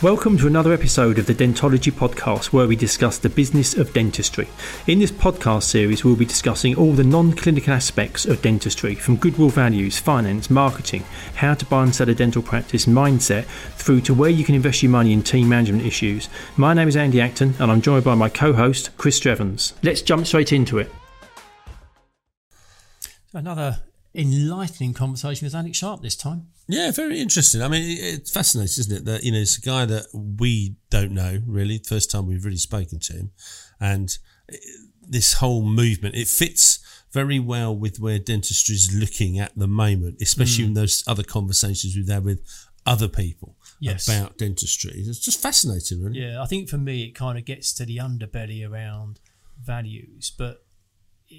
Welcome to another episode of the Dentology Podcast, where we discuss the business of dentistry. In this podcast series, we'll be discussing all the non clinical aspects of dentistry from goodwill values, finance, marketing, how to buy and sell a dental practice, mindset, through to where you can invest your money in team management issues. My name is Andy Acton, and I'm joined by my co host, Chris Strevens. Let's jump straight into it. Another enlightening conversation with Alex Sharp this time. Yeah, very interesting. I mean, it's fascinating, isn't it? That you know, it's a guy that we don't know really. First time we've really spoken to him, and this whole movement it fits very well with where dentistry is looking at the moment, especially mm. in those other conversations we've had with other people yes. about dentistry. It's just fascinating, really. Yeah, I think for me, it kind of gets to the underbelly around values, but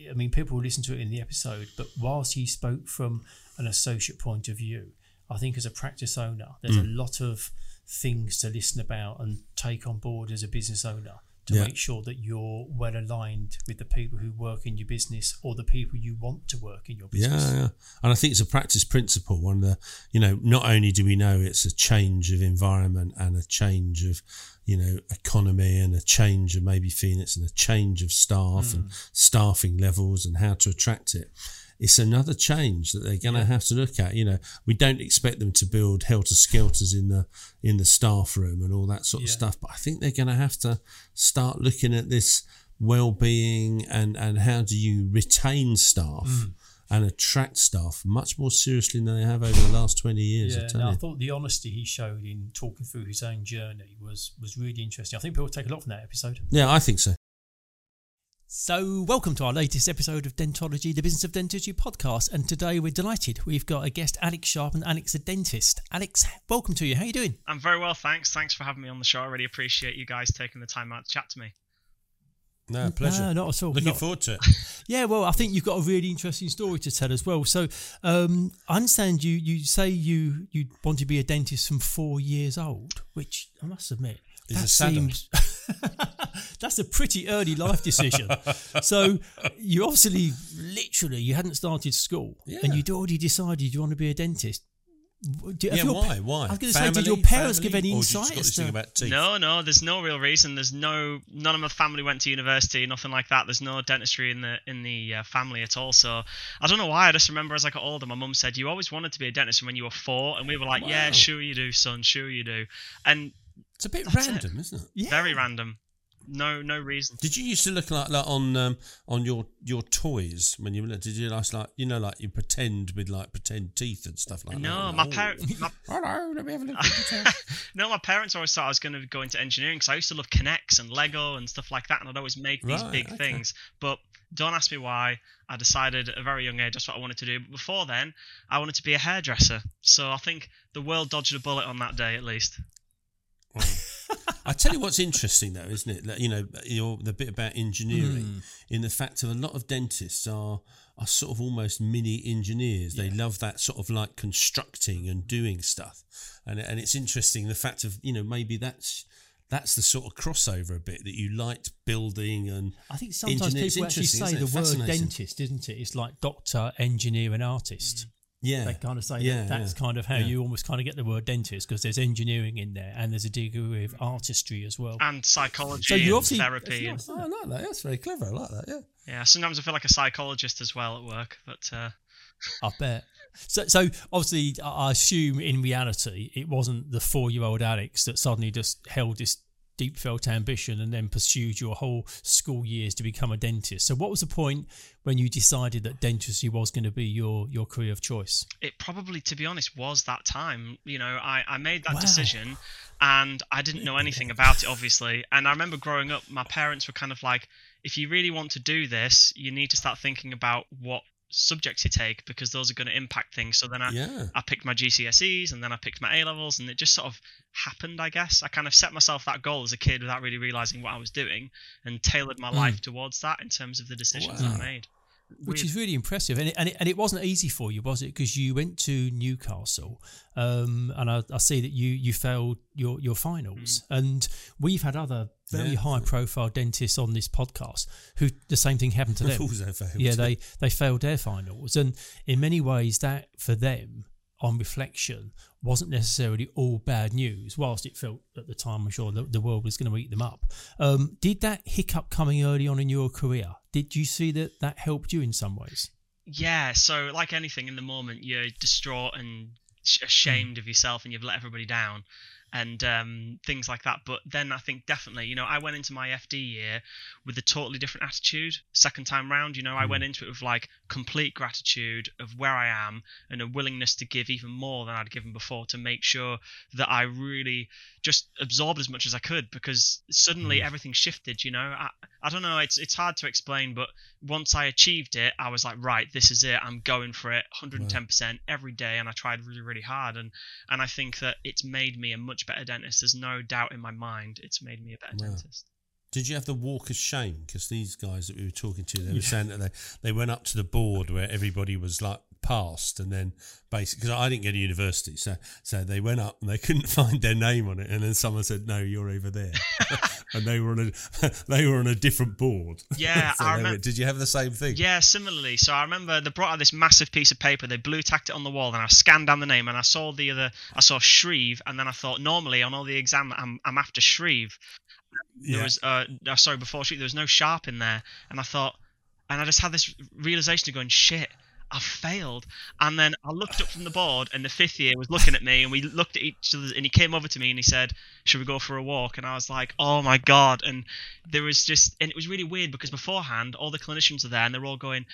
I mean, people will listen to it in the episode, but whilst he spoke from an associate point of view, I think as a practice owner, there's mm. a lot of things to listen about and take on board as a business owner to yeah. make sure that you're well aligned with the people who work in your business or the people you want to work in your business. Yeah, yeah. And I think it's a practice principle. One of the, you know, not only do we know it's a change of environment and a change of, you know, economy and a change of maybe Phoenix and a change of staff mm. and staffing levels and how to attract it it's another change that they're going to yeah. have to look at. You know, we don't expect them to build helter skelters in the in the staff room and all that sort of stuff, but I think they're going to have to start looking at this well-being and and how do you retain staff. Mm. And attract staff much more seriously than they have over the last twenty years. Yeah, I, I thought the honesty he showed in talking through his own journey was was really interesting. I think people take a lot from that episode. Yeah, I think so. So, welcome to our latest episode of Dentology, the Business of Dentistry podcast. And today we're delighted. We've got a guest, Alex Sharp, and Alex, a dentist. Alex, welcome to you. How are you doing? I'm very well, thanks. Thanks for having me on the show. I really appreciate you guys taking the time out to chat to me. No, pleasure. No, not at all. Looking not... forward to it. yeah, well, I think you've got a really interesting story to tell as well. So, um, I understand you you say you you want to be a dentist from four years old, which I must admit is that seems that's a pretty early life decision. so you obviously, literally, you hadn't started school, yeah. and you'd already decided you want to be a dentist. Do, yeah, why? Why? I was going to say, did your parents give any insight? No, no. There's no real reason. There's no none of my family went to university, nothing like that. There's no dentistry in the in the uh, family at all. So I don't know why. I just remember as I got older, my mum said you always wanted to be a dentist when you were four, and we were like, wow. yeah, sure you do, son, sure you do. And it's a bit That's random, is not it? Yeah. Very random. No, no reason. Did you used to look like, like on um, on your your toys when you did you like like you know like you pretend with like pretend teeth and stuff like no, that? My oh. parents. Hello, let me have a look. no, my parents always thought I was going to go into engineering because I used to love K'NEX and Lego and stuff like that, and I'd always make these right, big okay. things. But don't ask me why. I decided at a very young age that's what I wanted to do. But before then, I wanted to be a hairdresser. So I think the world dodged a bullet on that day at least. I tell you what's interesting though, isn't it? That you know, you the bit about engineering mm. in the fact that a lot of dentists are are sort of almost mini engineers. Yeah. They love that sort of like constructing and doing stuff, and and it's interesting the fact of you know maybe that's that's the sort of crossover a bit that you liked building and I think sometimes people actually say the word dentist, isn't it? It's like doctor, engineer, and artist. Mm. Yeah, they kind of say yeah, that that's yeah. kind of how yeah. you almost kind of get the word dentist because there's engineering in there and there's a degree of artistry as well and psychology so you obviously, therapy. Nice. And, oh, I like that. That's very clever. I like that. Yeah. Yeah. Sometimes I feel like a psychologist as well at work, but. Uh... I bet. So, so obviously, I assume in reality, it wasn't the four-year-old Alex that suddenly just held this deep felt ambition and then pursued your whole school years to become a dentist. So, what was the point when you decided that dentistry was going to be your your career of choice? It probably, to be honest, was that time. You know, I, I made that wow. decision and I didn't know anything about it, obviously. And I remember growing up, my parents were kind of like, if you really want to do this, you need to start thinking about what subjects you take because those are going to impact things. So then I, yeah. I picked my GCSEs and then I picked my A levels and it just sort of happened, I guess. I kind of set myself that goal as a kid without really realizing what I was doing and tailored my mm. life towards that in terms of the decisions wow. I made which is really impressive. And it, and it, and it wasn't easy for you, was it? Because you went to Newcastle, um, and I, I, see that you you failed your your finals. Mm. And we've had other very yeah. high profile dentists on this podcast who the same thing happened to them. failed, yeah, they they failed their finals, and in many ways that for them on reflection wasn't necessarily all bad news, whilst it felt at the time, I'm sure, the, the world was going to eat them up. Um, did that hiccup coming early on in your career, did you see that that helped you in some ways? Yeah, so like anything in the moment, you're distraught and ashamed of yourself and you've let everybody down and um, things like that. But then I think definitely, you know, I went into my FD year with a totally different attitude. Second time round, you know, I went into it with like complete gratitude of where I am and a willingness to give even more than I'd given before to make sure that I really just absorbed as much as I could because suddenly mm. everything shifted. You know, I, I don't know. It's it's hard to explain, but once I achieved it, I was like, right, this is it. I'm going for it, 110 percent every day, and I tried really really hard. And and I think that it's made me a much better dentist. There's no doubt in my mind. It's made me a better wow. dentist. Did you have the walk of shame? Because these guys that we were talking to, they were yeah. saying that they, they went up to the board where everybody was like passed, and then basically because I didn't go to university, so so they went up and they couldn't find their name on it, and then someone said, "No, you're over there," and they were on a they were on a different board. Yeah, so I remember, did you have the same thing? Yeah, similarly. So I remember they brought out this massive piece of paper, they blue tacked it on the wall, and I scanned down the name, and I saw the other, I saw Shreve, and then I thought normally on all the exam I'm I'm after Shreve. There yeah. was uh sorry before Shreve there was no sharp in there, and I thought, and I just had this realization of going shit I failed. And then I looked up from the board, and the fifth year was looking at me, and we looked at each other, and he came over to me and he said, "Should we go for a walk?" And I was like, "Oh my god!" And there was just, and it was really weird because beforehand, all the clinicians are there, and they're all going,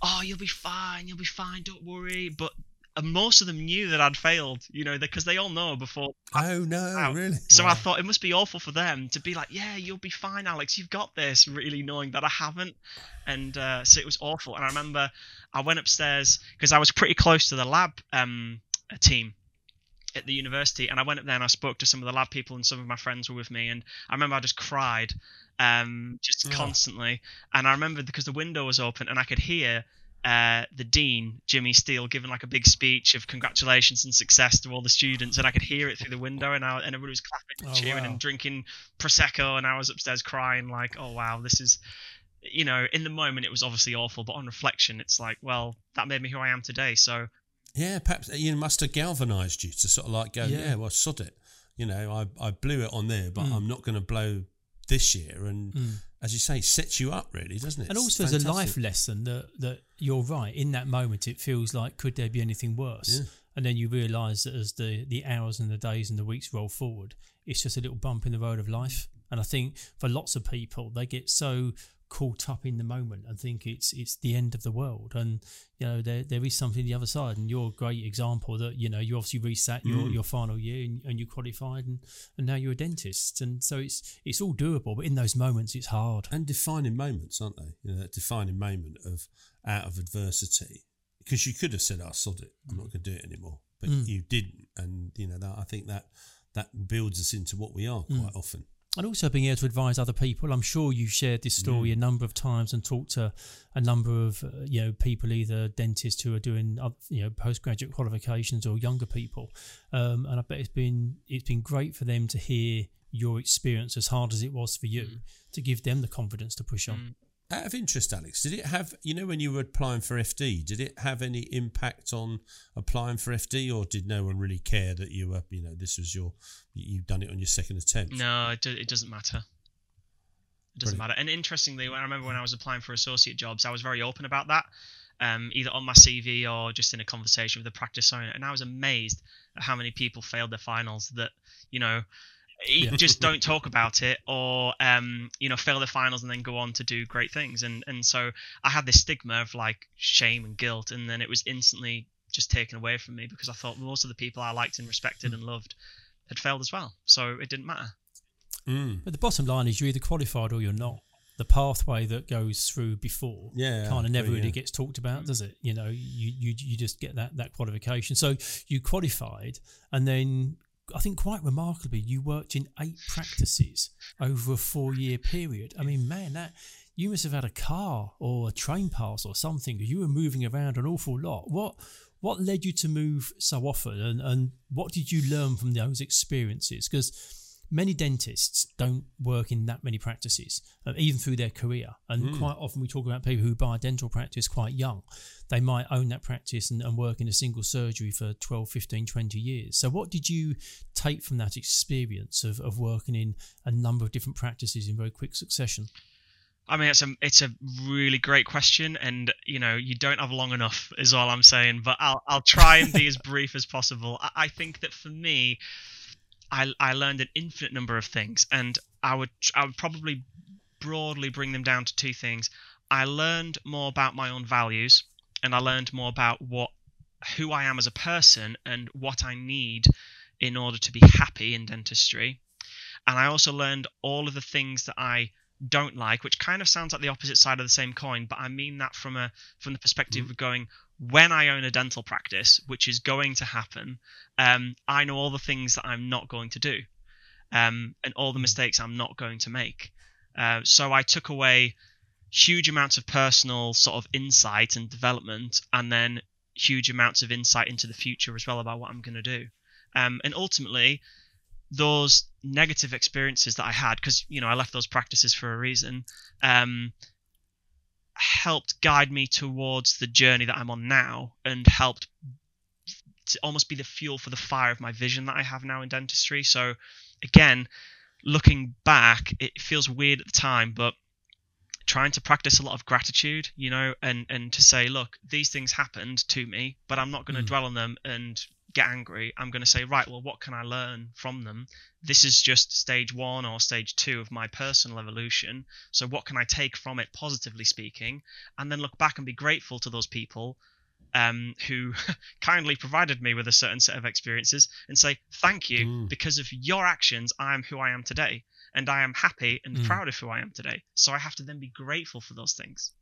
"Oh, you'll be fine, you'll be fine, don't worry." But and most of them knew that I'd failed, you know, because they all know before. Oh no, out. really? So wow. I thought it must be awful for them to be like, "Yeah, you'll be fine, Alex. You've got this." Really knowing that I haven't, and uh, so it was awful. And I remember I went upstairs because I was pretty close to the lab um, team at the university, and I went up there and I spoke to some of the lab people, and some of my friends were with me, and I remember I just cried, um, just oh. constantly. And I remember because the window was open and I could hear uh, the dean, Jimmy Steele, giving like a big speech of congratulations and success to all the students, and I could hear it through the window, and, I, and everybody was clapping and oh, cheering wow. and drinking prosecco, and I was upstairs crying like, "Oh wow, this is." You know, in the moment it was obviously awful, but on reflection, it's like, well, that made me who I am today. So, yeah, perhaps you must have galvanised you to sort of like go, yeah, yeah well, sod it. You know, I, I blew it on there, but mm. I'm not going to blow this year. And mm as you say, sets you up really, doesn't it? And also as a life lesson that that you're right. In that moment, it feels like could there be anything worse? Yeah. And then you realise that as the the hours and the days and the weeks roll forward, it's just a little bump in the road of life. And I think for lots of people, they get so caught up in the moment and think it's it's the end of the world. And you know there there is something the other side. And you're a great example that you know you obviously reset your, mm. your final year and, and, you qualified and, and now you're a dentist. And so it's it's all doable but in those moments it's hard. And defining moments aren't they? You know that defining moment of out of adversity. Because you could have said I oh, sod it. I'm not going to do it anymore. But mm. you didn't. And you know that I think that that builds us into what we are quite mm. often and also being able to advise other people. I'm sure you've shared this story mm. a number of times and talked to a number of uh, you know people, either dentists who are doing uh, you know postgraduate qualifications or younger people. Um, and I bet it's been it's been great for them to hear your experience, as hard as it was for you, mm. to give them the confidence to push on. Out of interest, Alex, did it have, you know, when you were applying for FD, did it have any impact on applying for FD or did no one really care that you were, you know, this was your, you've done it on your second attempt? No, it, do, it doesn't matter. It doesn't Brilliant. matter. And interestingly, I remember when I was applying for associate jobs, I was very open about that, um, either on my CV or just in a conversation with the practice owner. And I was amazed at how many people failed their finals that, you know, yeah. just don't talk about it or um, you know fail the finals and then go on to do great things and and so i had this stigma of like shame and guilt and then it was instantly just taken away from me because i thought most of the people i liked and respected mm. and loved had failed as well so it didn't matter mm. but the bottom line is you're either qualified or you're not the pathway that goes through before yeah kind of never yeah. really gets talked about does it you know you, you you just get that that qualification so you qualified and then I think quite remarkably, you worked in eight practices over a four year period. I mean, man, that you must have had a car or a train pass or something you were moving around an awful lot. What what led you to move so often, and, and what did you learn from those experiences? Because many dentists don't work in that many practices, uh, even through their career. And Hmm. quite often we talk about people who buy a dental practice quite young. They might own that practice and, and work in a single surgery for 12, 15, 20 years. So, what did you take from that experience of, of working in a number of different practices in very quick succession? I mean, it's a it's a really great question, and you know, you don't have long enough, is all I'm saying. But I'll I'll try and be as brief as possible. I, I think that for me, I I learned an infinite number of things, and I would I would probably broadly bring them down to two things. I learned more about my own values, and I learned more about what who I am as a person and what I need in order to be happy in dentistry. And I also learned all of the things that I don't like, which kind of sounds like the opposite side of the same coin, but I mean that from a from the perspective mm-hmm. of going when I own a dental practice, which is going to happen, um, I know all the things that I'm not going to do, um, and all the mistakes I'm not going to make. Uh, so I took away huge amounts of personal sort of insight and development, and then huge amounts of insight into the future as well about what I'm going to do. Um, and ultimately, those negative experiences that I had, because you know I left those practices for a reason, um, helped guide me towards the journey that I'm on now, and helped to almost be the fuel for the fire of my vision that I have now in dentistry. So, again, looking back, it feels weird at the time, but trying to practice a lot of gratitude, you know, and and to say, look, these things happened to me, but I'm not going to Mm. dwell on them and get angry. I'm going to say, right, well, what can I learn from them? This is just stage one or stage two of my personal evolution. So what can I take from it, positively speaking, and then look back and be grateful to those people um, who kindly provided me with a certain set of experiences and say, thank you, Mm. because of your actions, I am who I am today. And I am happy and Mm. proud of who I am today. So I have to then be grateful for those things.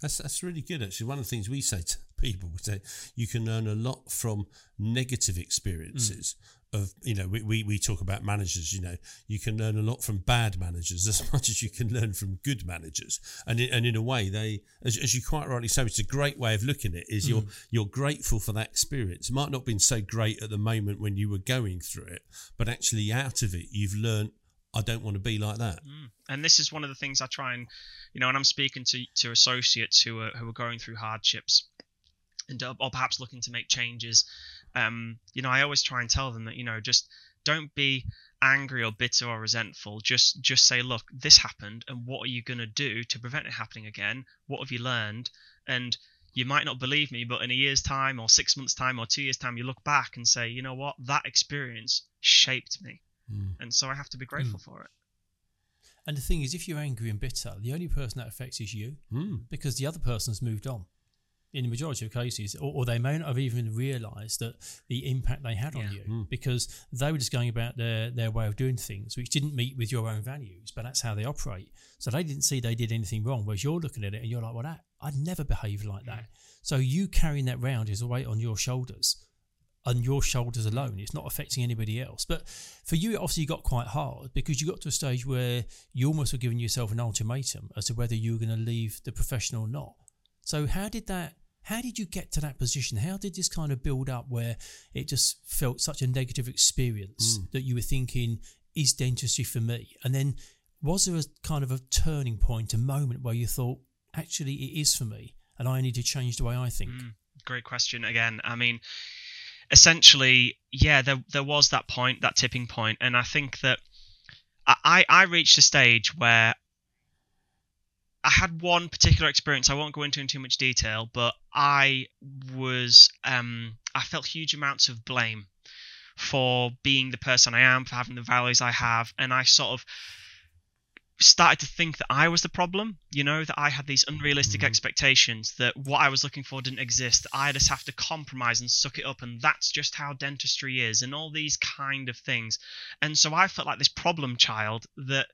That's that's really good actually. One of the things we say to people, we say you can learn a lot from negative experiences. Mm. Of you know, we, we, we talk about managers. You know, you can learn a lot from bad managers as much as you can learn from good managers. And in, and in a way, they, as, as you quite rightly say, it's a great way of looking at it. Is you're mm. you're grateful for that experience. It might not have been so great at the moment when you were going through it, but actually out of it, you've learned. I don't want to be like that. Mm. And this is one of the things I try and, you know, when I'm speaking to, to associates who are, who are going through hardships and or perhaps looking to make changes, um, you know, I always try and tell them that, you know, just don't be angry or bitter or resentful. Just just say, look, this happened, and what are you going to do to prevent it happening again? What have you learned? And you might not believe me, but in a year's time, or six months' time, or two years' time, you look back and say, you know what, that experience shaped me, Mm. and so I have to be grateful for it. And the thing is, if you're angry and bitter, the only person that affects is you Mm. because the other person's moved on. In the majority of cases, or, or they may not have even realised that the impact they had on you Mm. because they were just going about their, their way of doing things, which didn't meet with your own values, but that's how they operate. So they didn't see they did anything wrong, whereas you're looking at it and you're like, well, that, I'd never behave like that. So you carrying that round is a weight on your shoulders, on your shoulders alone. It's not affecting anybody else. But for you, it obviously got quite hard because you got to a stage where you almost were giving yourself an ultimatum as to whether you were going to leave the profession or not. So how did that? How did you get to that position? How did this kind of build up where it just felt such a negative experience that you were thinking, is dentistry for me? And then was there a kind of a turning point, a moment where you thought, actually, it is for me and I need to change the way I think? Mm, great question again. I mean, essentially, yeah, there there was that point, that tipping point, and I think that I I reached a stage where I had one particular experience. I won't go into in too much detail, but I was um I felt huge amounts of blame for being the person I am, for having the values I have, and I sort of started to think that I was the problem, you know, that I had these unrealistic Mhm. expectations, that what I was looking for didn't exist, that I just have to compromise and suck it up, and that's just how dentistry is, and all these kind of things. And so I felt like this problem child that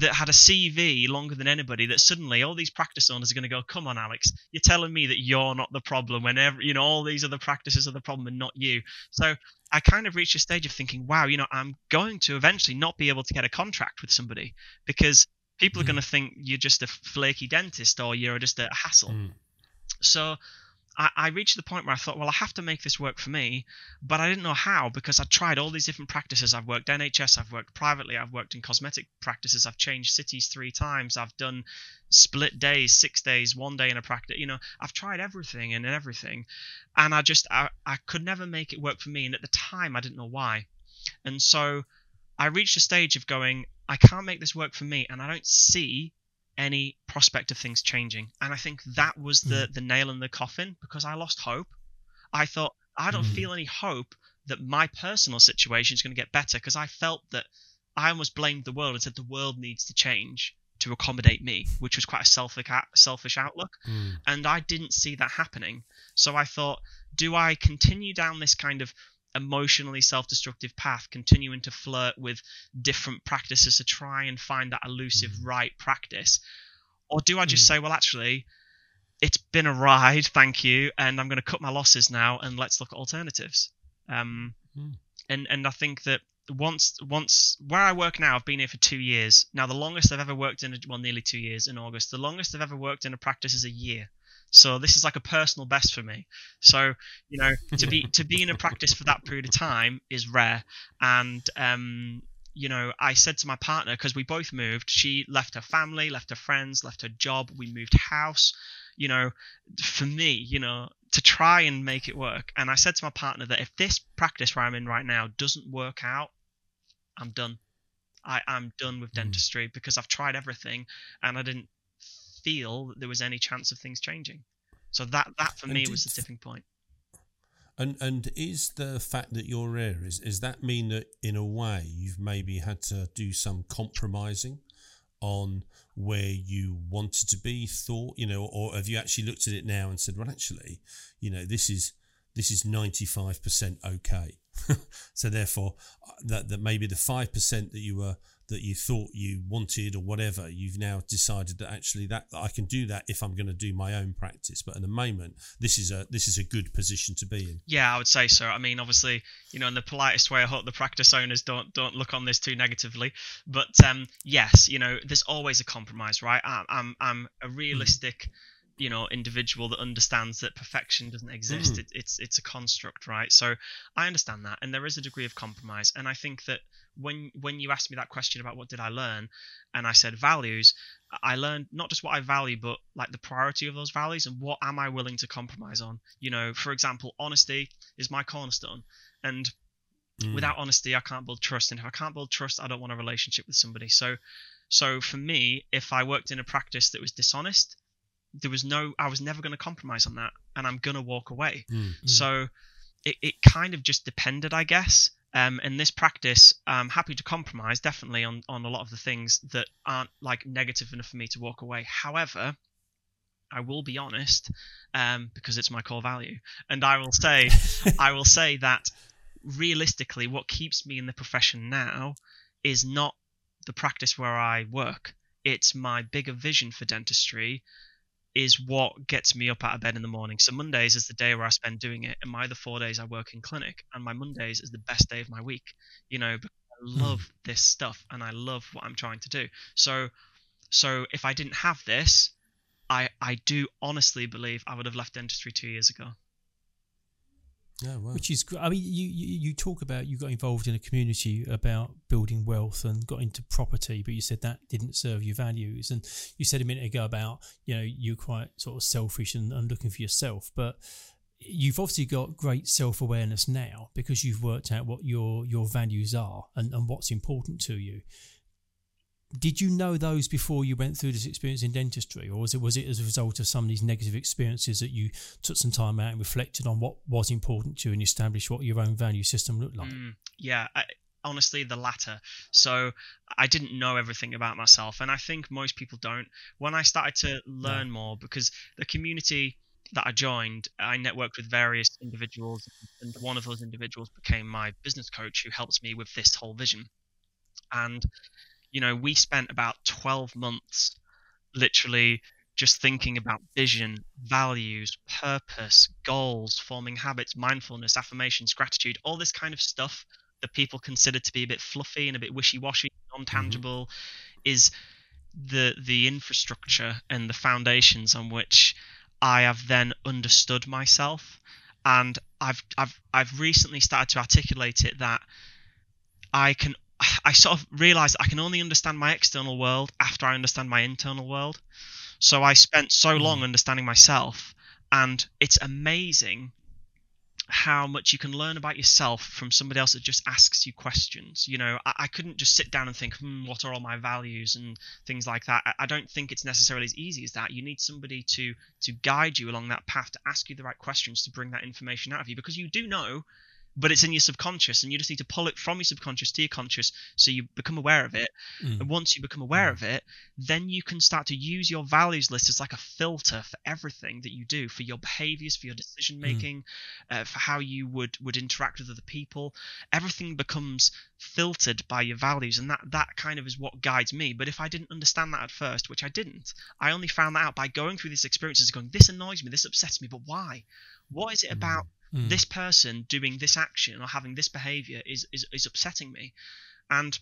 that had a CV longer than anybody, that suddenly all these practice owners are going to go, come on, Alex, you're telling me that you're not the problem whenever, you know, all these other practices are the problem and not you. So I kind of reached a stage of thinking, wow, you know, I'm going to eventually not be able to get a contract with somebody because people are Mm. going to think you're just a flaky dentist or you're just a hassle. Mm. So I, I reached the point where I thought, well, I have to make this work for me, but I didn't know how because I tried all these different practices. I've worked NHS, I've worked privately, I've worked in cosmetic practices, I've changed cities three times, I've done split days, six days, one day in a practice. You know, I've tried everything and everything, and I just I, I could never make it work for me. And at the time, I didn't know why, and so I reached a stage of going, I can't make this work for me, and I don't see any prospect of things changing. And I think that was the Mm. the nail in the coffin because I lost hope. I thought I don't Mm. feel any hope that my personal situation is going to get better because I felt that I almost blamed the world and said the world needs to change to accommodate me, which was quite a selfish selfish outlook Mm. and I didn't see that happening. So I thought, do I continue down this kind of emotionally self-destructive path, continuing to flirt with different practices to try and find that elusive Mm. right practice, or do I just Mm. say, well, actually, it's been a ride, thank you, and I'm going to cut my losses now, and let's look at alternatives. Um, Mm. and and I think that once once where I work now, I've been here for two years. Now the longest I've ever worked in a, well, nearly two years in August. The longest I've ever worked in a practice is a year. So this is like a personal best for me. So you know, to be to be in a practice for that period of time is rare. And um, you know, I said to my partner because we both moved. She left her family, left her friends, left her job. We moved house. You know, for me, you know, to try and make it work. And I said to my partner that if this practice where I'm in right now doesn't work out, I'm done. I, I'm done with Mm. dentistry because I've tried everything and I didn't feel that there was any chance of things changing. So that that for And me was the tipping point. And and is the fact that you're here is is that mean that in a way you've maybe had to do some compromising on where you wanted to be thought you know or have you actually looked at it now and said well actually you know this is this is 95% okay so therefore uh, that that maybe the 5% that you were that you thought you wanted or whatever you've now decided that actually that I can do that if I'm going to do my own practice but at the moment this is a this is a good position to be in Yeah, I would say so. I mean, obviously, you know, in the politest way, I hope the practice owners don't don't look on this too negatively. But um, yes, you know, there's always a compromise, right? I, I'm I'm a realistic, you know, individual that understands that perfection doesn't exist. Mm. It, it's it's a construct, right? So I understand that, and there is a degree of compromise. And I think that when when you asked me that question about what did I learn, and I said values, I learned not just what I value, but like the priority of those values and what am I willing to compromise on. You know, for example, honesty is my cornerstone, and Mm. without honesty, I can't build trust, and if I can't build trust, I don't want a relationship with somebody. So, so for me, if I worked in a practice that was dishonest, there was no, I was never going to compromise on that, and I'm gonna walk away. Mm. So it, it kind of just depended, I guess. Um, in this practice, I'm happy to compromise definitely on, on a lot of the things that aren't like negative enough for me to walk away. However, I will be honest, um, because it's my core value, and I will say, I will say that realistically, what keeps me in the profession now is not the practice where I work. It's my bigger vision for dentistry is what gets me up out of bed in the morning. So Mondays is the day where I spend doing it, and my other four days I work in clinic, and my Mondays is the best day of my week. You know, because I hmm. love this stuff and I love what I'm trying to do. So, so if I didn't have this, I I do honestly believe I would have left dentistry two years ago. Yeah, well. Which is, I mean, you, you you talk about you got involved in a community about building wealth and got into property, but you said that didn't serve your values. And you said a minute ago about you know you're quite sort of selfish and, and looking for yourself, but you've obviously got great self awareness now because you've worked out what your your values are and, and what's important to you. Did you know those before you went through this experience in dentistry, or was it was it as a result of some of these negative experiences that you took some time out and reflected on what was important to you and established what your own value system looked like? Mm, yeah, I, honestly, the latter. So I didn't know everything about myself, and I think most people don't. When I started to learn more, because the community that I joined, I networked with various individuals, and one of those individuals became my business coach who helps me with this whole vision. And, you know, we spent about 12 months literally just thinking about vision, values, purpose, goals, forming habits, mindfulness, affirmations, gratitude, all this kind of stuff that people consider to be a bit fluffy and a bit wishy-washy, non-tangible, mm-hmm. is the the infrastructure and the foundations on which I have then understood myself, and I've I've I've recently started to articulate it that I can I sort of realized I can only understand my external world after I understand my internal world. So I spent so long understanding myself, and it's amazing how much you can learn about yourself from somebody else that just asks you questions. You know, I, I couldn't just sit down and think, hmm, what are all my values and things like that. I, I, don't think it's necessarily as easy as that. You need somebody to to guide you along that path, to ask you the right questions, to bring that information out of you, because you do know but it's in your subconscious and you just need to pull it from your subconscious to your conscious so you become aware of it mm. and once you become aware mm. of it then you can start to use your values list as like a filter for everything that you do for your behaviors for your decision making mm. uh, for how you would would interact with other people everything becomes filtered by your values and that that kind of is what guides me but if i didn't understand that at first which i didn't i only found that out by going through these experiences going this annoys me this upsets me but why what is it mm. about mm. this person doing this action or having this behavior is, is is upsetting me. And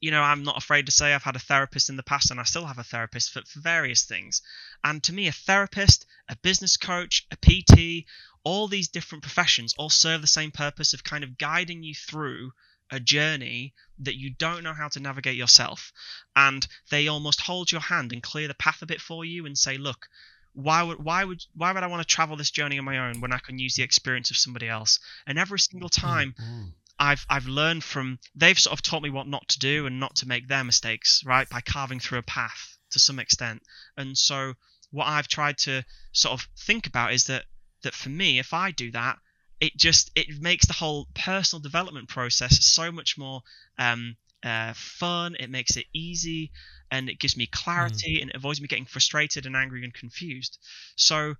you know i'm not afraid to say i've had a therapist in the past and i still have a therapist for, for various things. And to me a therapist a business coach a pt all these different professions all serve the same purpose of kind of guiding you through a journey that you don't know how to navigate yourself. And they almost hold your hand and clear the path a bit for you and say look why would why would why would I want to travel this journey on my own when I can use the experience of somebody else? And every single time mm-hmm. I've I've learned from they've sort of taught me what not to do and not to make their mistakes, right? By carving through a path to some extent. And so what I've tried to sort of think about is that that for me, if I do that, it just it makes the whole personal development process so much more um, uh, fun. It makes it easy, and it gives me clarity, mm. and it avoids me getting frustrated and angry and confused. So,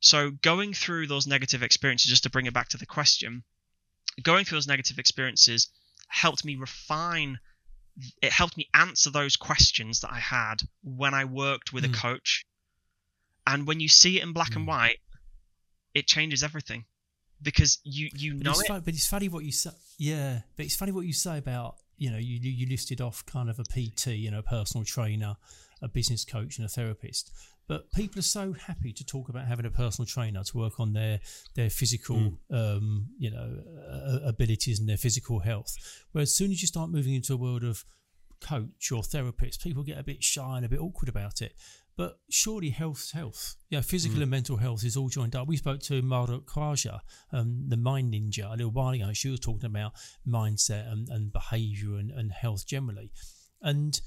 so going through those negative experiences, just to bring it back to the question, going through those negative experiences helped me refine. It helped me answer those questions that I had when I worked with mm. a coach. And when you see it in black mm. and white, it changes everything because you you know but it. Funny, but it's funny what you say. Yeah, but it's funny what you say about you know, you you listed off kind of a PT, you know, a personal trainer, a business coach, and a therapist. But people are so happy to talk about having a personal trainer to work on their their physical, mm. um, you know, uh, abilities and their physical health. Whereas as soon as you start moving into a world of coach or therapist, people get a bit shy and a bit awkward about it. But surely health's health. Yeah, physical mm. and mental health is all joined up. We spoke to Mahrukh Khwaja, um, the Mind Ninja, a little while ago. She was talking about mindset and, and behaviour and, and health generally. And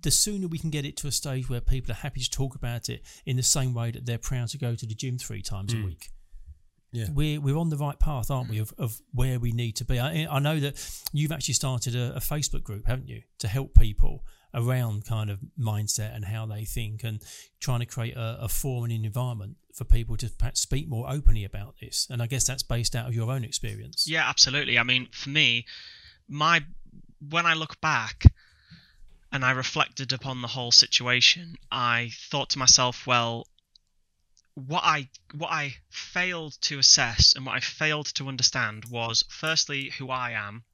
the sooner we can get it to a stage where people are happy to talk about it in the same way that they're proud to go to the gym three times mm. a week. Yeah. We're, we're on the right path, aren't we, of, of where we need to be? I, I know that you've actually started a, a Facebook group, haven't you, to help people around kind of mindset and how they think and trying to create a, a forum and an environment for people to perhaps speak more openly about this. And I guess that's based out of your own experience. Yeah, absolutely. I mean, for me, my when I look back and I reflected upon the whole situation, I thought to myself, well, what I what I failed to assess and what I failed to understand was firstly who I am,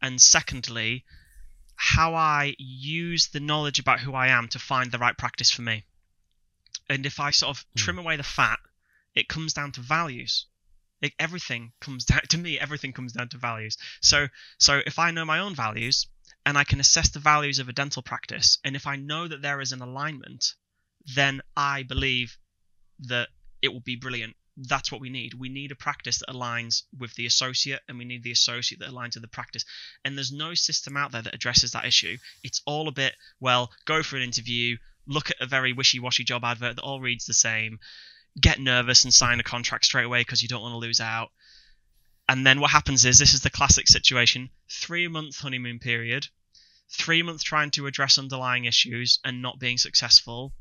and secondly how I use the knowledge about who I am to find the right practice for me. And if I sort of mm. trim away the fat, it comes down to values. It, everything comes down to me. Everything comes down to values. So, so if I know my own values and I can assess the values of a dental practice, and if I know that there is an alignment, then I believe that it will be brilliant that's what we need. We need a practice that aligns with the associate, and we need the associate that aligns with the practice. And there's no system out there that addresses that issue. It's all a bit, well, go for an interview, look at a very wishy washy job advert that all reads the same, get nervous and sign a contract straight away because you don't want to lose out. And then what happens is this is the classic situation three month honeymoon period, three months trying to address underlying issues and not being successful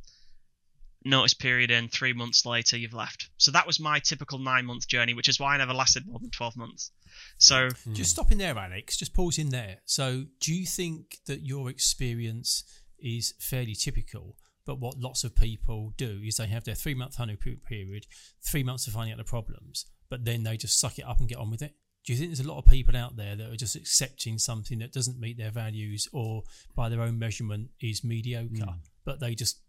notice period in three months later you've left. So that was my typical nine month journey which is why i never lasted more than 12 months. So just stopping there alex just pause in there. So do you think that your experience is fairly typical but what lots of people do is they have their three month honeymoon period three months of finding out the problems but then they just suck it up and get on with it? Do you think there's a lot of people out there that are just accepting something that doesn't meet their values or by their own measurement is mediocre mm. but they just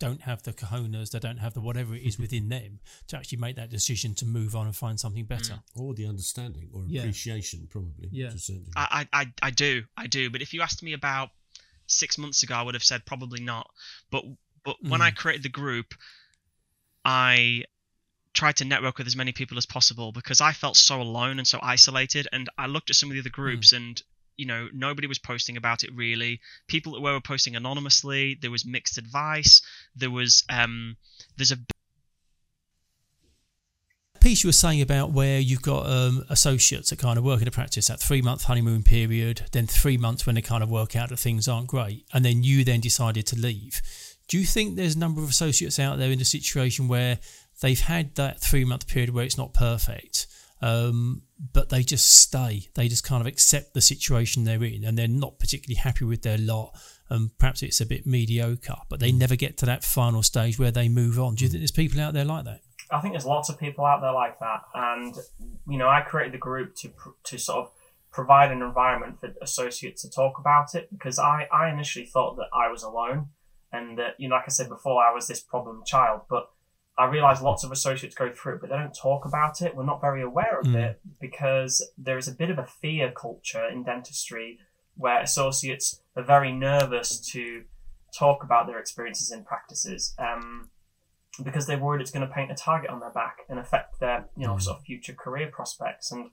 don't have the cojones, they don't have the whatever it is within them to actually make that decision to move on and find something better. Mm. Or the understanding or Yeah. appreciation, probably. Yeah. To a certain. I, I, I, I do, I do. But if you asked me about six months ago, I would have said probably not. But but when I created the group, I tried to network with as many people as possible because I felt so alone and so isolated. And I looked at some of the other groups and you know nobody was posting about it really people that were posting anonymously there was mixed advice there was um there's a piece you were saying about where you've got um, associates that kind of work in a practice, that three month honeymoon period, then three months when they kind of work out that things aren't great, and then you then decided to leave. Do you think there's a number of associates out there in a situation where they've had that three month period where it's not perfect, um, but they just stay? They just kind of accept the situation they're in and they're not particularly happy with their lot. And perhaps it's a bit mediocre, but they hmm. never get to that final stage where they move on. Do you hmm. think there's people out there like that? I think there's lots of people out there like that, and you know, I created the group to to sort of provide an environment for associates to talk about it because I I initially thought that I was alone, and that you know, like I said before, I was this problem child, but I realize lots of associates go through it, but they don't talk about it. We're not very aware of Mm. it because there is a bit of a fear culture in dentistry where associates are very nervous to talk about their experiences in practices. Um, because they're worried it's going to paint a target on their back and affect their you know sort of future career prospects and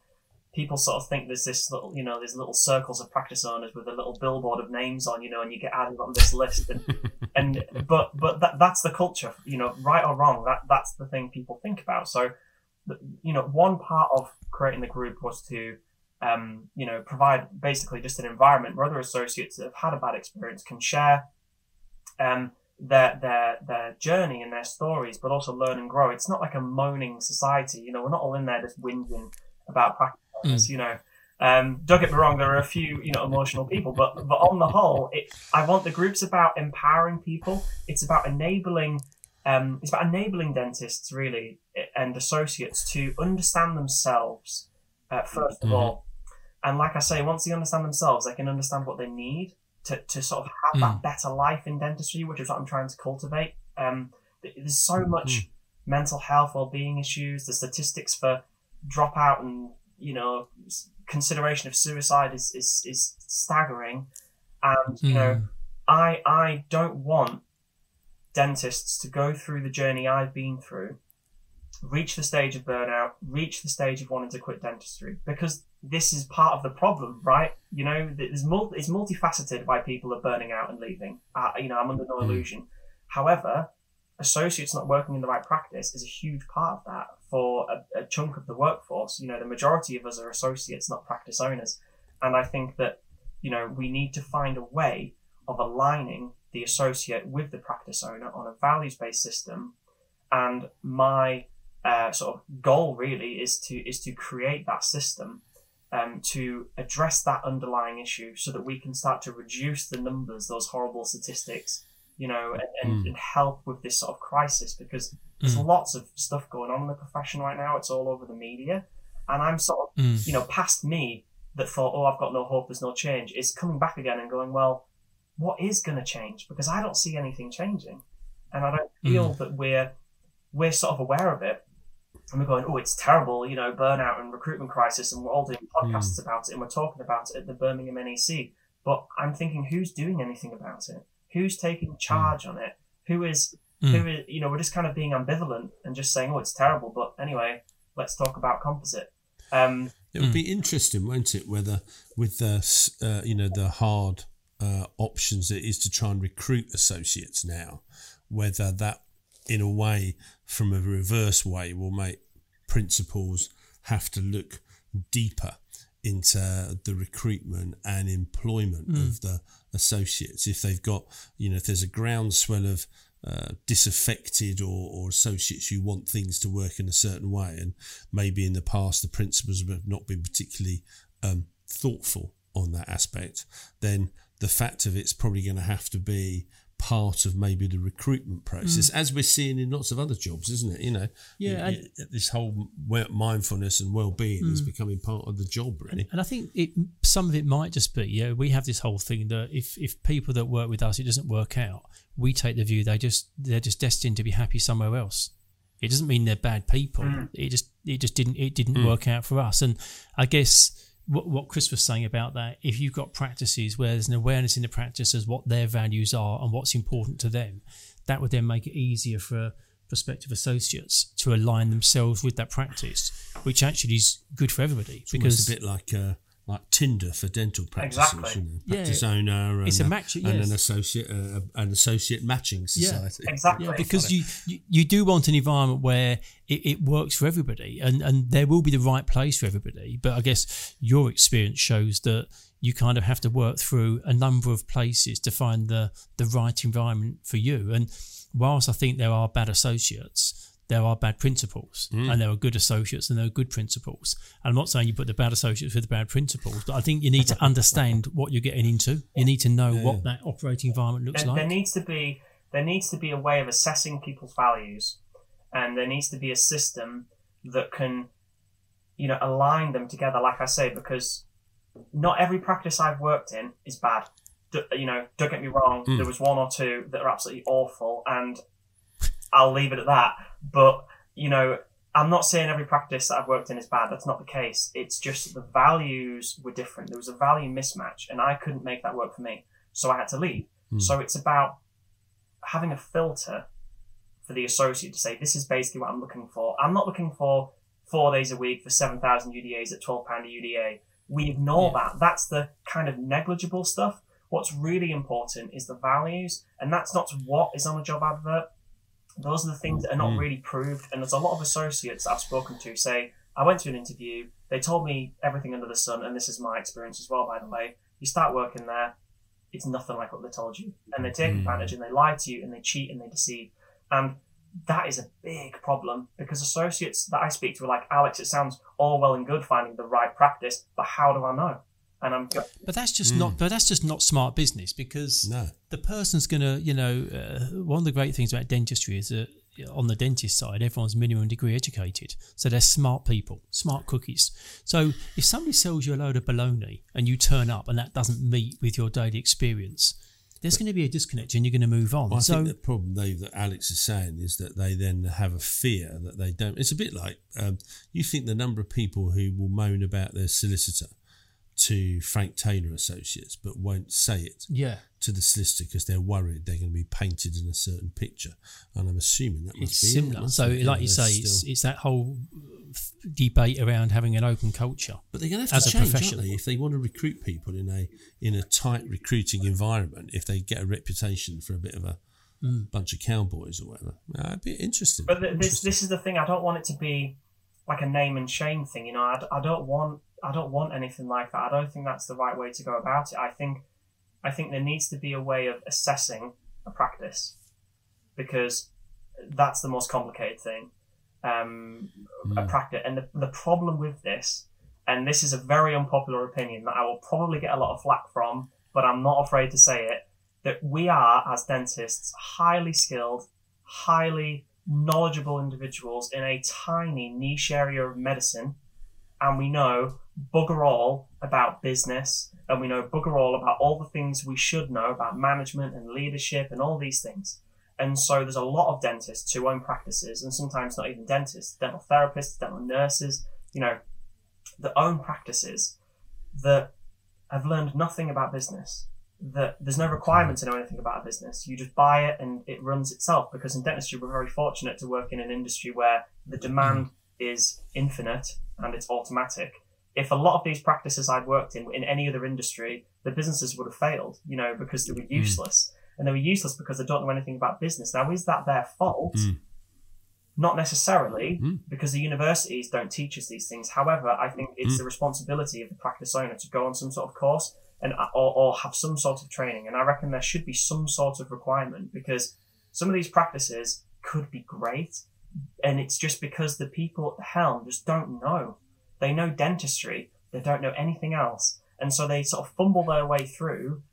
people sort of think there's this little you know there's little circles of practice owners with a little billboard of names on you know and you get added on this list and and but but that, that's the culture you know right or wrong that that's the thing people think about so you know one part of creating the group was to um, you know provide basically just an environment where other associates that have had a bad experience can share um, their their their journey and their stories, but also learn and grow. It's not like a moaning society. You know, we're not all in there just whinging about practice. You know, um, don't get me wrong. There are a few you know emotional people, but but on the whole, it, I want the groups about empowering people. It's about enabling. Um, it's about enabling dentists really and associates to understand themselves uh, 1st of all, and like I say, once they understand themselves, they can understand what they need to, to sort of have that better life in dentistry, which is what I'm trying to cultivate. Um, there's so much mental health, well-being issues. The statistics for dropout and you know consideration of suicide is is, is staggering, and you know I I don't want dentists to go through the journey I've been through, reach the stage of burnout, reach the stage of wanting to quit dentistry, because this is part of the problem, right? You know, it's, mul- it's multifaceted why people are burning out and leaving. Uh, you know, I'm under no illusion. However, associates not working in the right practice is a huge part of that for a, a chunk of the workforce. You know, the majority of us are associates, not practice owners. And I think that, you know, we need to find a way of aligning the associate with the practice owner on a values based system. And my uh, sort of goal really is to is to create that system um, to address that underlying issue so that we can start to reduce the numbers, those horrible statistics, you know, and, and, and help with this sort of crisis because there's hmm. lots of stuff going on in the profession right now. It's all over the media. And I'm sort of, hmm. you know, past me that thought, oh, I've got no hope, there's no change, is coming back again and going, well, what is going to change? Because I don't see anything changing. And I don't feel that we're, we're sort of aware of it and we're going, oh, it's terrible, you know, burnout and recruitment crisis, and we're all doing podcasts about it, and we're talking about it at the Birmingham NEC. But I'm thinking, who's doing anything about it? Who's taking charge on it? Who is, who is, you know, we're just kind of being ambivalent and just saying, oh, it's terrible, but anyway, let's talk about composite. Um, It would be interesting, won't it, whether with the uh, you know the hard uh, options it is to try and recruit associates now, whether that in a way from a reverse way will make principals have to look deeper into the recruitment and employment of the associates. If they've got you know if there's a groundswell of uh, disaffected or, or associates who want things to work in a certain way and maybe in the past the principals have not been particularly um, thoughtful on that aspect then the fact of it's probably going to have to be part of maybe the recruitment process, mm. as we're seeing in lots of other jobs, isn't it? You know, Yeah, it- it- this whole mindfulness and well-being is mm. becoming part of the job, really. And I think it some of it might just be, yeah, we have this whole thing that if if people that work with us it doesn't work out, we take the view they just they're just destined to be happy somewhere else. It doesn't mean they're bad people. Mm. It just it just didn't it didn't work out for us. And I guess what, what Chris was saying about that, if you've got practices where there's an awareness in the practice as what their values are and what's important to them, that would then make it easier for prospective associates to align themselves with that practice, which actually is good for everybody It's because a bit like uh, like Tinder for dental practices. Exactly. You know, Yeah. practice owner and, It's a match- and yes. an associate uh, an associate matching Yeah. society. Exactly. Yeah, because you, you you do want an environment where it, it works for everybody, and and there will be the right place for everybody. But I guess your experience shows that you kind of have to work through a number of places to find the the right environment for you. And whilst I think there are bad associates. There are bad principles, and hmm. there are good associates, and there are good principles. And I'm not saying you put the bad associates with the bad principles, but I think you need to understand what you're getting into. You need to know what that operating environment looks there, like. there needs to be there needs to be a way of assessing people's values, and there needs to be a system that can, you know, align them together. Like I say, because not every practice I've worked in is bad. D- you know, don't get me wrong. Hmm. There was one or two that are absolutely awful, and I'll leave it at that. But you know, I'm not saying every practice that I've worked in is bad. That's not the case. It's just the values were different. There was a value mismatch, and I couldn't make that work for me, so I had to leave. Hmm. So it's about having a filter for the associate to say, this is basically what I'm looking for. I'm not looking for four days a week for 7,000 UDAs at £12 a UDA. We ignore that. That's the kind of negligible stuff. What's really important is the values, and that's not what is on a job advert. Those are the things that are not mm. really proved. And there's a lot of associates that I've spoken to say, I went to an interview, they told me everything under the sun, and this is my experience as well, by the way. You start working there, it's nothing like what they told you. And they take mm. advantage and they lie to you and they cheat and they deceive. And that is a big problem because associates that I speak to are like, Alex, it sounds all well and good finding the right practice, but how do I know? And I'm But that's just not. But that's just not smart business because No. the person's gonna. You know, uh, one of the great things about dentistry is that on the dentist side, everyone's minimum degree educated, so they're smart people, smart cookies. So if somebody sells you a load of baloney and you turn up and that doesn't meet with your daily experience, there's going to be a disconnect and you're going to move on. Well, I so think the problem, Dave, that Alex is saying is that they then have a fear that they don't. It's a bit like um, you think the number of people who will moan about their solicitor to Frank Taylor Associates, but won't say it yeah, to the solicitor because they're worried they're going to be painted in a certain picture. And I'm assuming that must it's be similar. must So it? like you say, it's, it's that whole f- debate around having an open culture. But they're going to have to change, aren't professional. they? If they want to recruit people in a in a tight recruiting environment, if they get a reputation for a bit of a Mm. bunch of cowboys or whatever, uh, it'd be interesting. But th- this Interesting. this is the thing. I don't want it to be like a name and shame thing. You know, I, I don't want I don't want anything like that. I don't think that's the right way to go about it. I think I think there needs to be a way of assessing a practice because that's the most complicated thing. Um, A practice, and the, the problem with this, and this is a very unpopular opinion that I will probably get a lot of flack from, but I'm not afraid to say it. That we are, as dentists, highly skilled, highly knowledgeable individuals in a tiny niche area of medicine, and we know bugger all about business, and we know bugger all about all the things we should know about management and leadership and all these things. And so there's a lot of dentists who own practices, and sometimes not even dentists, dental therapists, dental nurses, you know, that own practices that have learned nothing about business. That there's no requirement to know anything about a business. You just buy it and it runs itself. Because in dentistry, we're very fortunate to work in an industry where the mm-hmm. demand is infinite and it's automatic. If a lot of these practices I'd worked in in any other industry, the businesses would have failed, you know, because they were useless. And they were useless because they don't know anything about business. Now, is that their fault? Mm. Not necessarily, Mm. because the universities don't teach us these things. However, I think it's the responsibility of the practice owner to go on some sort of course and or, or have some sort of training. And I reckon there should be some sort of requirement because some of these practices could be great, and it's just because the people at the helm just don't know. They know dentistry, they don't know anything else, and so they sort of fumble their way through.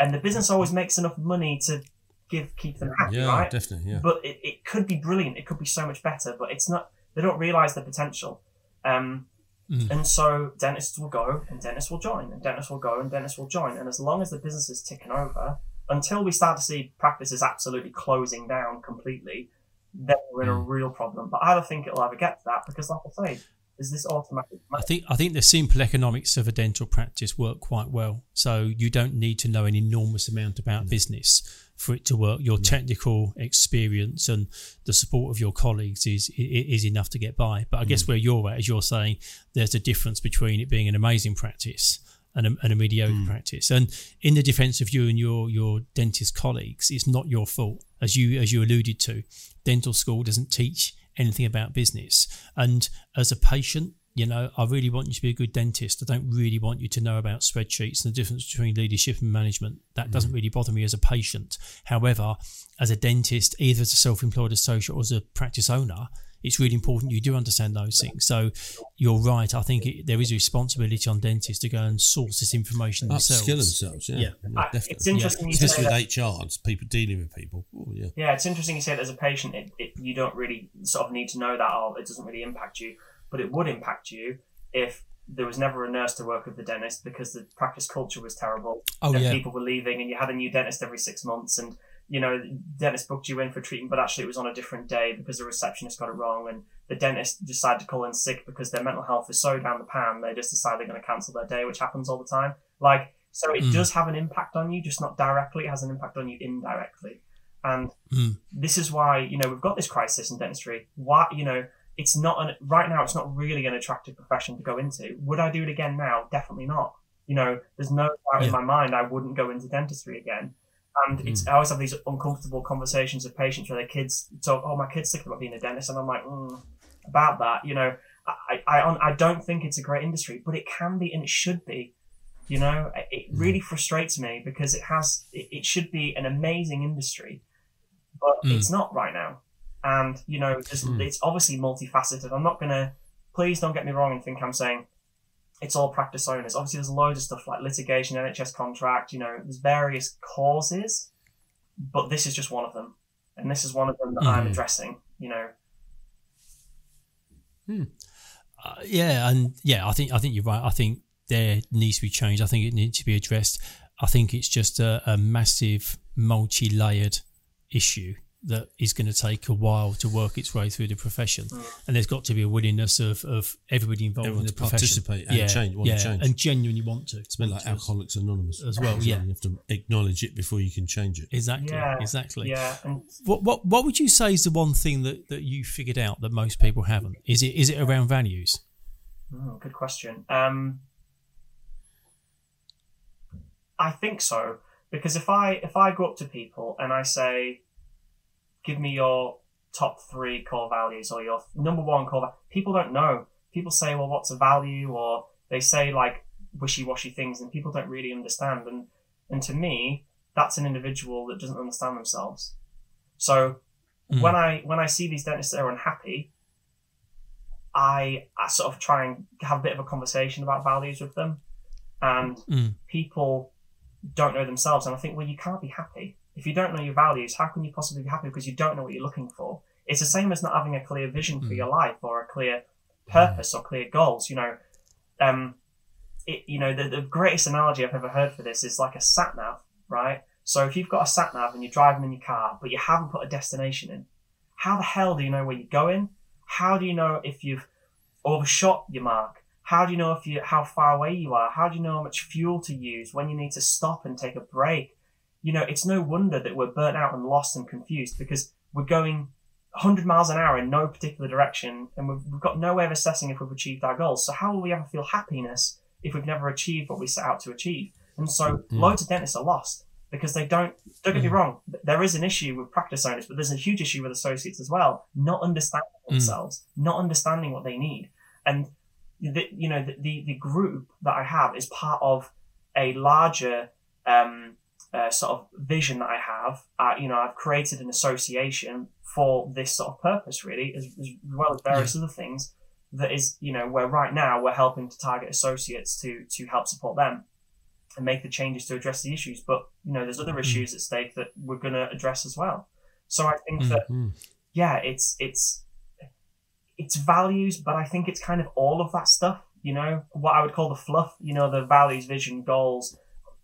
And the business always makes enough money to give keep them happy, Yeah, right? definitely. Yeah. But it, it could be brilliant. It could be so much better, but it's not. They don't realize the potential. Um, Mm. And so dentists will go and dentists will join and dentists will go and dentists will join. And as long as the business is ticking over, until we start to see practices absolutely closing down completely, then we're in a real problem. But I don't think it'll ever get to that because, like I say, is this automatic? I think I think the simple economics of a dental practice work quite well. So you don't need to know an enormous amount about business for it to work. Your technical experience and the support of your colleagues is is enough to get by. But I guess mm. where you're at is you're saying there's a difference between it being an amazing practice and a, and a mediocre mm. practice. And in the defence of you and your your dentist colleagues, it's not your fault, as you as you alluded to. Dental school doesn't teach anything about business. And as a patient, you know, I really want you to be a good dentist. I don't really want you to know about spreadsheets and the difference between leadership and management. That mm-hmm. doesn't really bother me as a patient. However, as a dentist, either as a self-employed associate or as a practice owner, it's really important you do understand those things. So you're right. I think it, there is a responsibility on dentists to go and source this information themselves. Upskill themselves. Yeah, Yeah. Uh, yeah, definitely. it's interesting you Especially say with HR and people dealing with people. Oh, yeah. Yeah, it's interesting you say that as a patient, it, it, you don't really sort of need to know that, or it doesn't really impact you. But it would impact you if there was never a nurse to work with the dentist because the practice culture was terrible. Oh, and yeah. people were leaving, and you had a new dentist every six months, and you know, the dentist booked you in for treatment, but actually it was on a different day because the receptionist got it wrong, and the dentist decided to call in sick because their mental health is so down the pan, they just decide they're going to cancel their day, which happens all the time. Like, so it Mm. does have an impact on you, just not directly. It has an impact on you indirectly, and Mm. this is why you know we've got this crisis in dentistry. Why you know it's not an, right now. It's not really an attractive profession to go into. Would I do it again now? Definitely not. You know, there's no doubt Yeah. in my mind I wouldn't go into dentistry again. And it's I always have these uncomfortable conversations with patients where their kids talk, "Oh, my kid's thinking about being a dentist," and I'm like, mm, about that. You know, I I I don't think it's a great industry, but it can be and it should be. You know, it really frustrates me because it has it, it should be an amazing industry, but Mm. it's not right now. And you know, there's, it's obviously multifaceted. I'm not gonna. Please don't get me wrong and think I'm saying it's all practice owners. Obviously, there's loads of stuff like litigation, NHS contract. You know, there's various causes, but this is just one of them, and this is one of them that I'm Mhm. addressing. You know, Uh, yeah, and yeah, I think I think you're right. I think there needs to be change. I think it needs to be addressed. I think it's just a, a massive, multi-layered issue that is going to take a while to work its way through the profession, and there's got to be a willingness of, of everybody involved Everyone in the to profession, participate and yeah, change- want to yeah, change. and genuinely want to. It's a bit like Alcoholics Anonymous As well, yeah. You have to acknowledge it before you can change it. Exactly, yeah, exactly. yeah, What what what would you say is the one thing that, that you figured out that most people haven't? Is it is it around values? Mm, good question. Um, I think so because if I if I go up to people and I say, "Give me your top three core values or your number one core," va-" people don't know. People say, "Well, what's a value?" or they say like wishy-washy things, and people don't really understand. And and to me, that's an individual that doesn't understand themselves. So Mm. when I when I see these dentists that are unhappy, I, I sort of try and have a bit of a conversation about values with them, and Mm. people don't know themselves. And I think, well, you can't be happy if you don't know your values. How can you possibly be happy because you don't know what you're looking for? It's the same as not having a clear vision for Mm. your life or a clear purpose or clear goals. You know, um, it, you know, the, the greatest analogy I've ever heard for this is like a sat nav, right? So if you've got a sat nav and you're driving in your car, but you haven't put a destination in, how the hell do you know where you're going? How do you know if you've overshot your mark? How do you know if you how far away you are? How do you know how much fuel to use when you need to stop and take a break? You know, it's no wonder that we're burnt out and lost and confused because we're going 100 miles an hour in no particular direction and we've, we've got no way of assessing if we've achieved our goals. So how will we ever feel happiness if we've never achieved what we set out to achieve? And so mm. loads of dentists are lost because they don't, don't get me mm. wrong, there is an issue with practice owners, but there's a huge issue with associates as well, not understanding mm. themselves, not understanding what they need. And, the, you know, the, the, the group that I have is part of a larger, um, uh, sort of vision that I have. Uh, you know, I've created an association for this sort of purpose, really, as, as well as various other things. That is, you know, where right now we're helping to target associates to to help support them. and make the changes to address the issues. But you know, there's other Mm. issues at stake that we're going to address as well. So I think Mm. that yeah, it's it's it's values, but I think it's kind of all of that stuff. You know, what I would call the fluff. You know, the values, vision, goals,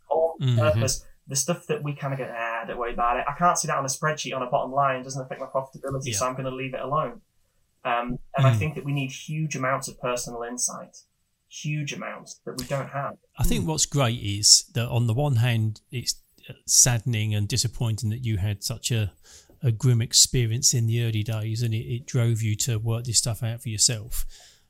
all Mhm. purpose. The stuff that we kind of go, ah, don't worry about it. I can't see that on a spreadsheet on a bottom line. It doesn't affect my profitability, Yeah. so I'm going to leave it alone. Um, and I Mm. think that we need huge amounts of personal insight, huge amounts that we don't have. I think what's great is that on the one hand, it's saddening and disappointing that you had such a, a grim experience in the early days and it, it drove you to work this stuff out for yourself.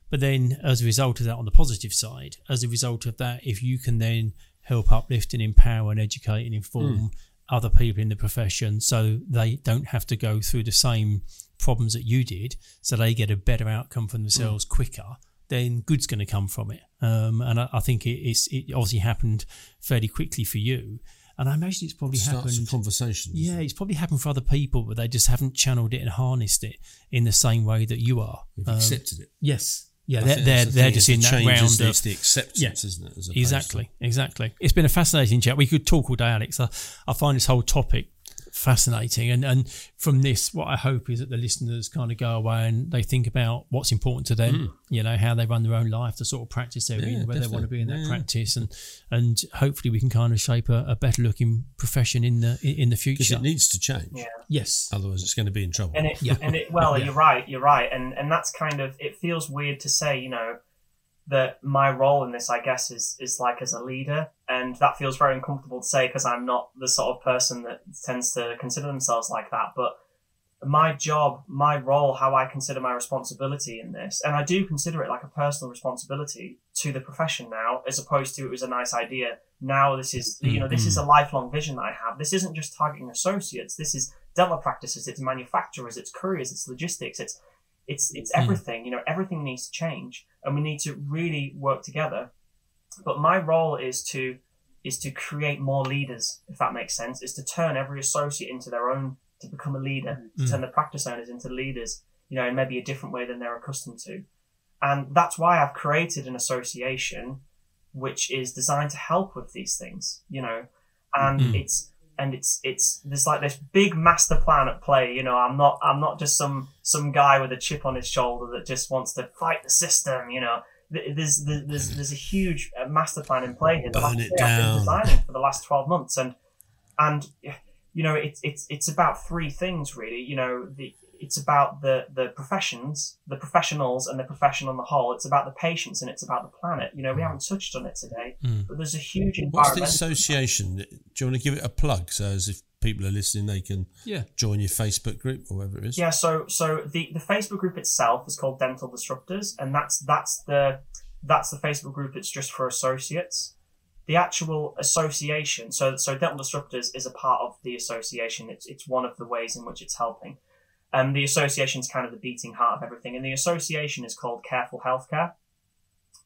But then, as a result of that, on the positive side, as a result of that, if you can then help uplift and empower and educate and inform other people in the profession so they don't have to go through the same problems that you did, so they get a better outcome for themselves quicker, then good's going to come from it. Um, and I, I think it, it's, it obviously happened fairly quickly for you. And I imagine it's probably Starts happened. a conversation. Yeah, it? it's probably happened for other people, but they just haven't channeled it and harnessed it in the same way that you are. We've Um, accepted it. yes. Yeah, they're, they're, the they're just in that round of the acceptance, Yeah. isn't it? opposed to- Exactly, exactly. It's been a fascinating chat. We could talk all day, Alex. I, I find this whole topic fascinating, and and from this, what I hope is that the listeners kind of go away and they think about what's important to them. You know, how they run their own life, the sort of practice they're Mm. Yeah, in, where they want to be in that definitely. practice, and and hopefully we can kind of shape a, a better looking profession in the in in the Because future. it needs to change. Yeah. yes. Otherwise, it's going to be in trouble. and it Yeah. and it well Yeah. you're right you're right and and that's kind of it feels weird to say you know that my role in this i guess is is like as a leader and that feels very uncomfortable to say because i'm not the sort of person that tends to consider themselves like that but my job my role how i consider my responsibility in this and i do consider it like a personal responsibility to the profession now as opposed to it was a nice idea. Now this is you know this is a mm-hmm. lifelong vision that i have. This isn't just targeting associates. This is dental practices, it's manufacturers, it's couriers, it's logistics, it's it's it's everything. You know, everything needs to change, and we need to really work together. But my role is to is to create more leaders, if that makes sense. Is to turn every associate into their own, to become a leader, to turn the practice owners into leaders. You know, in maybe a different way than they're accustomed to, and that's why I've created an association which is designed to help with these things. You know, and Mm. it's and it's it's there's like this big master plan at play. You know, I'm not I'm not just some some guy with a chip on his shoulder that just wants to fight the system. You know, there's there's there's, there's a huge uh, master plan in play here. Burn I've it been down. designing for the last twelve months, and and you know it's it's it's about three things really. You know, the it's about the the professions, the professionals, and the profession on the whole. It's about the patients and it's about the planet. You know, we haven't touched on it today, Mm. but there's a huge What's the association? Do you want to give it a plug so as if people are listening, they can Yeah. join your Facebook group or whatever it is? Yeah, so so the, the Facebook group itself is called Dental Disruptors, and that's that's the that's the Facebook group that's just for associates. The actual association, so so Dental Disruptors is a part of the association. It's it's one of the ways in which it's helping. And the association is kind of the beating heart of everything. And the association is called Careful Healthcare.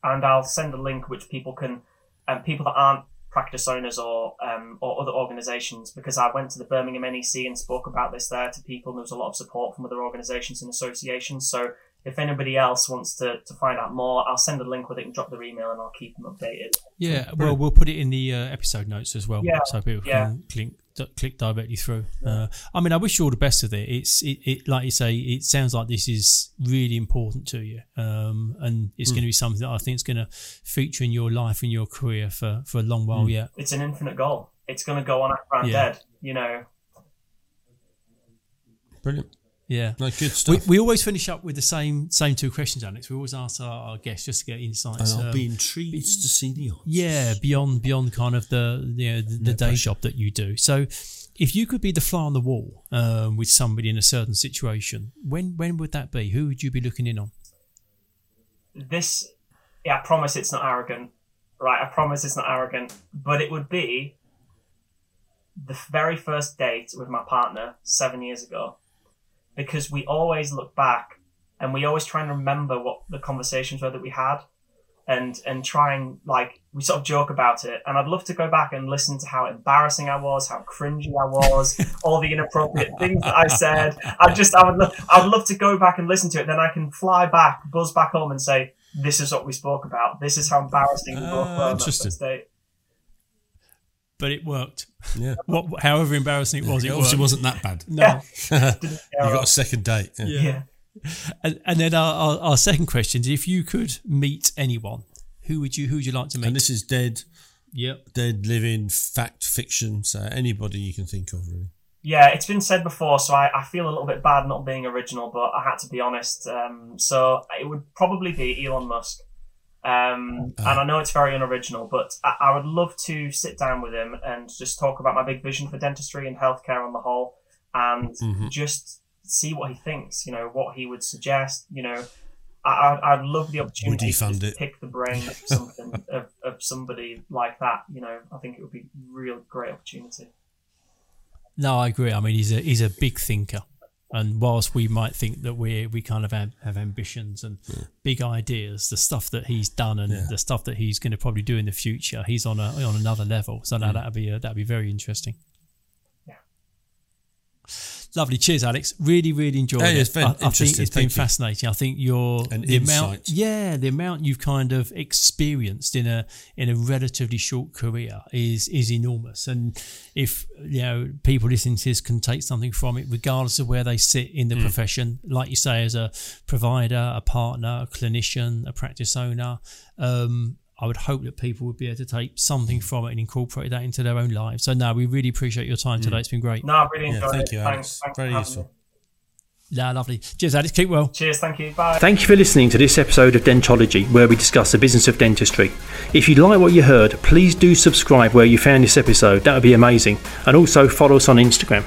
And I'll send a link which people can, um, people that aren't practice owners or um, or other organisations, because I went to the Birmingham NEC and spoke about this there to people. And there was a lot of support from other organisations and associations. So if anybody else wants to, to find out more, I'll send a link where they can drop their email, and I'll keep them updated. Yeah, well, we'll put it in the uh, episode notes as well, Yeah, so people yeah. can click d- click directly through. Uh, I mean, I wish you all the best with it. It's it, it like you say, it sounds like this is really important to you, um, and it's going to be something that I think is going to feature in your life and your career for for a long while yet. It's an infinite goal. It's going to go on after I'm Yeah. dead. You know, Brilliant. Yeah. No, good We, stuff. we always finish up with the same same two questions, Alex. We always ask our, our guests just to get insights. and I'll um, be intrigued to see the answers. Yeah, beyond beyond kind of the you know, the, the No day pressure. job that you do. So, if you could be the fly on the wall um, with somebody in a certain situation, when when would that be? Who would you be looking in on? this yeah, I promise it's not arrogant. Right, I promise it's not arrogant. But it would be the very first date with my partner seven years ago. Because we always look back and we always try and remember what the conversations were that we had and and try and like we sort of joke about it. And I'd love to go back and listen to how embarrassing I was, how cringy I was, all the inappropriate things that I said. I just I would lo- I would love to go back and listen to it. Then I can fly back, buzz back home, and say, "This is what we spoke about. This is how embarrassing we both Ah, were." that interesting. First date." but it worked. Yeah. What, however embarrassing it was, It it obviously wasn't. wasn't that bad. No. you got a second date. Yeah. Yeah. And, and then our, our, our second question is: If you could meet anyone, who would you who would you like to meet? And this is dead, yep. dead, living, fact, fiction. So anybody you can think of, really. Yeah, it's been said before, so I, I feel a little bit bad not being original, but I had to be honest. Um, so it would probably be Elon Musk. Um, and I know it's very unoriginal, but I, I would love to sit down with him and just talk about my big vision for dentistry and healthcare on the whole, and Mhm. just see what he thinks. You know, what he would suggest. You know, I, I- I'd love the opportunity he to fund just it? pick the brain of something of, of somebody like that. You know, I think it would be a real great opportunity. No, I agree. I mean, he's a he's a big thinker, and whilst we might think that we we kind of have, have ambitions and big ideas, the stuff that he's done and Yeah. the stuff that he's going to probably do in the future, he's on a on another level. So no, that'd be uh that'd be very interesting. Lovely. Cheers, Alex. Really, really enjoyed Yeah, it. it's been I, I think it's been Thank you. fascinating. I think your And the amount, yeah, the amount you've kind of experienced in a in a relatively short career is is enormous. And if you know people listening to this can take something from it, regardless of where they sit in the Hmm. profession, like you say, as a provider, a partner, a clinician, a practice owner. Um, I would hope that people would be able to take something from it and incorporate that into their own lives. So, no, we really appreciate your time today. Mm. It's been great. No, I really Yeah, enjoyed thank it. you, Thanks, Alex. thanks Very useful. me. Yeah, lovely. Cheers, Alex. Keep well. Cheers, thank you. Bye. Thank you for listening to this episode of Dentology, where we discuss the business of dentistry. If you like what you heard, please do subscribe where you found this episode. That would be amazing. And also follow us on Instagram.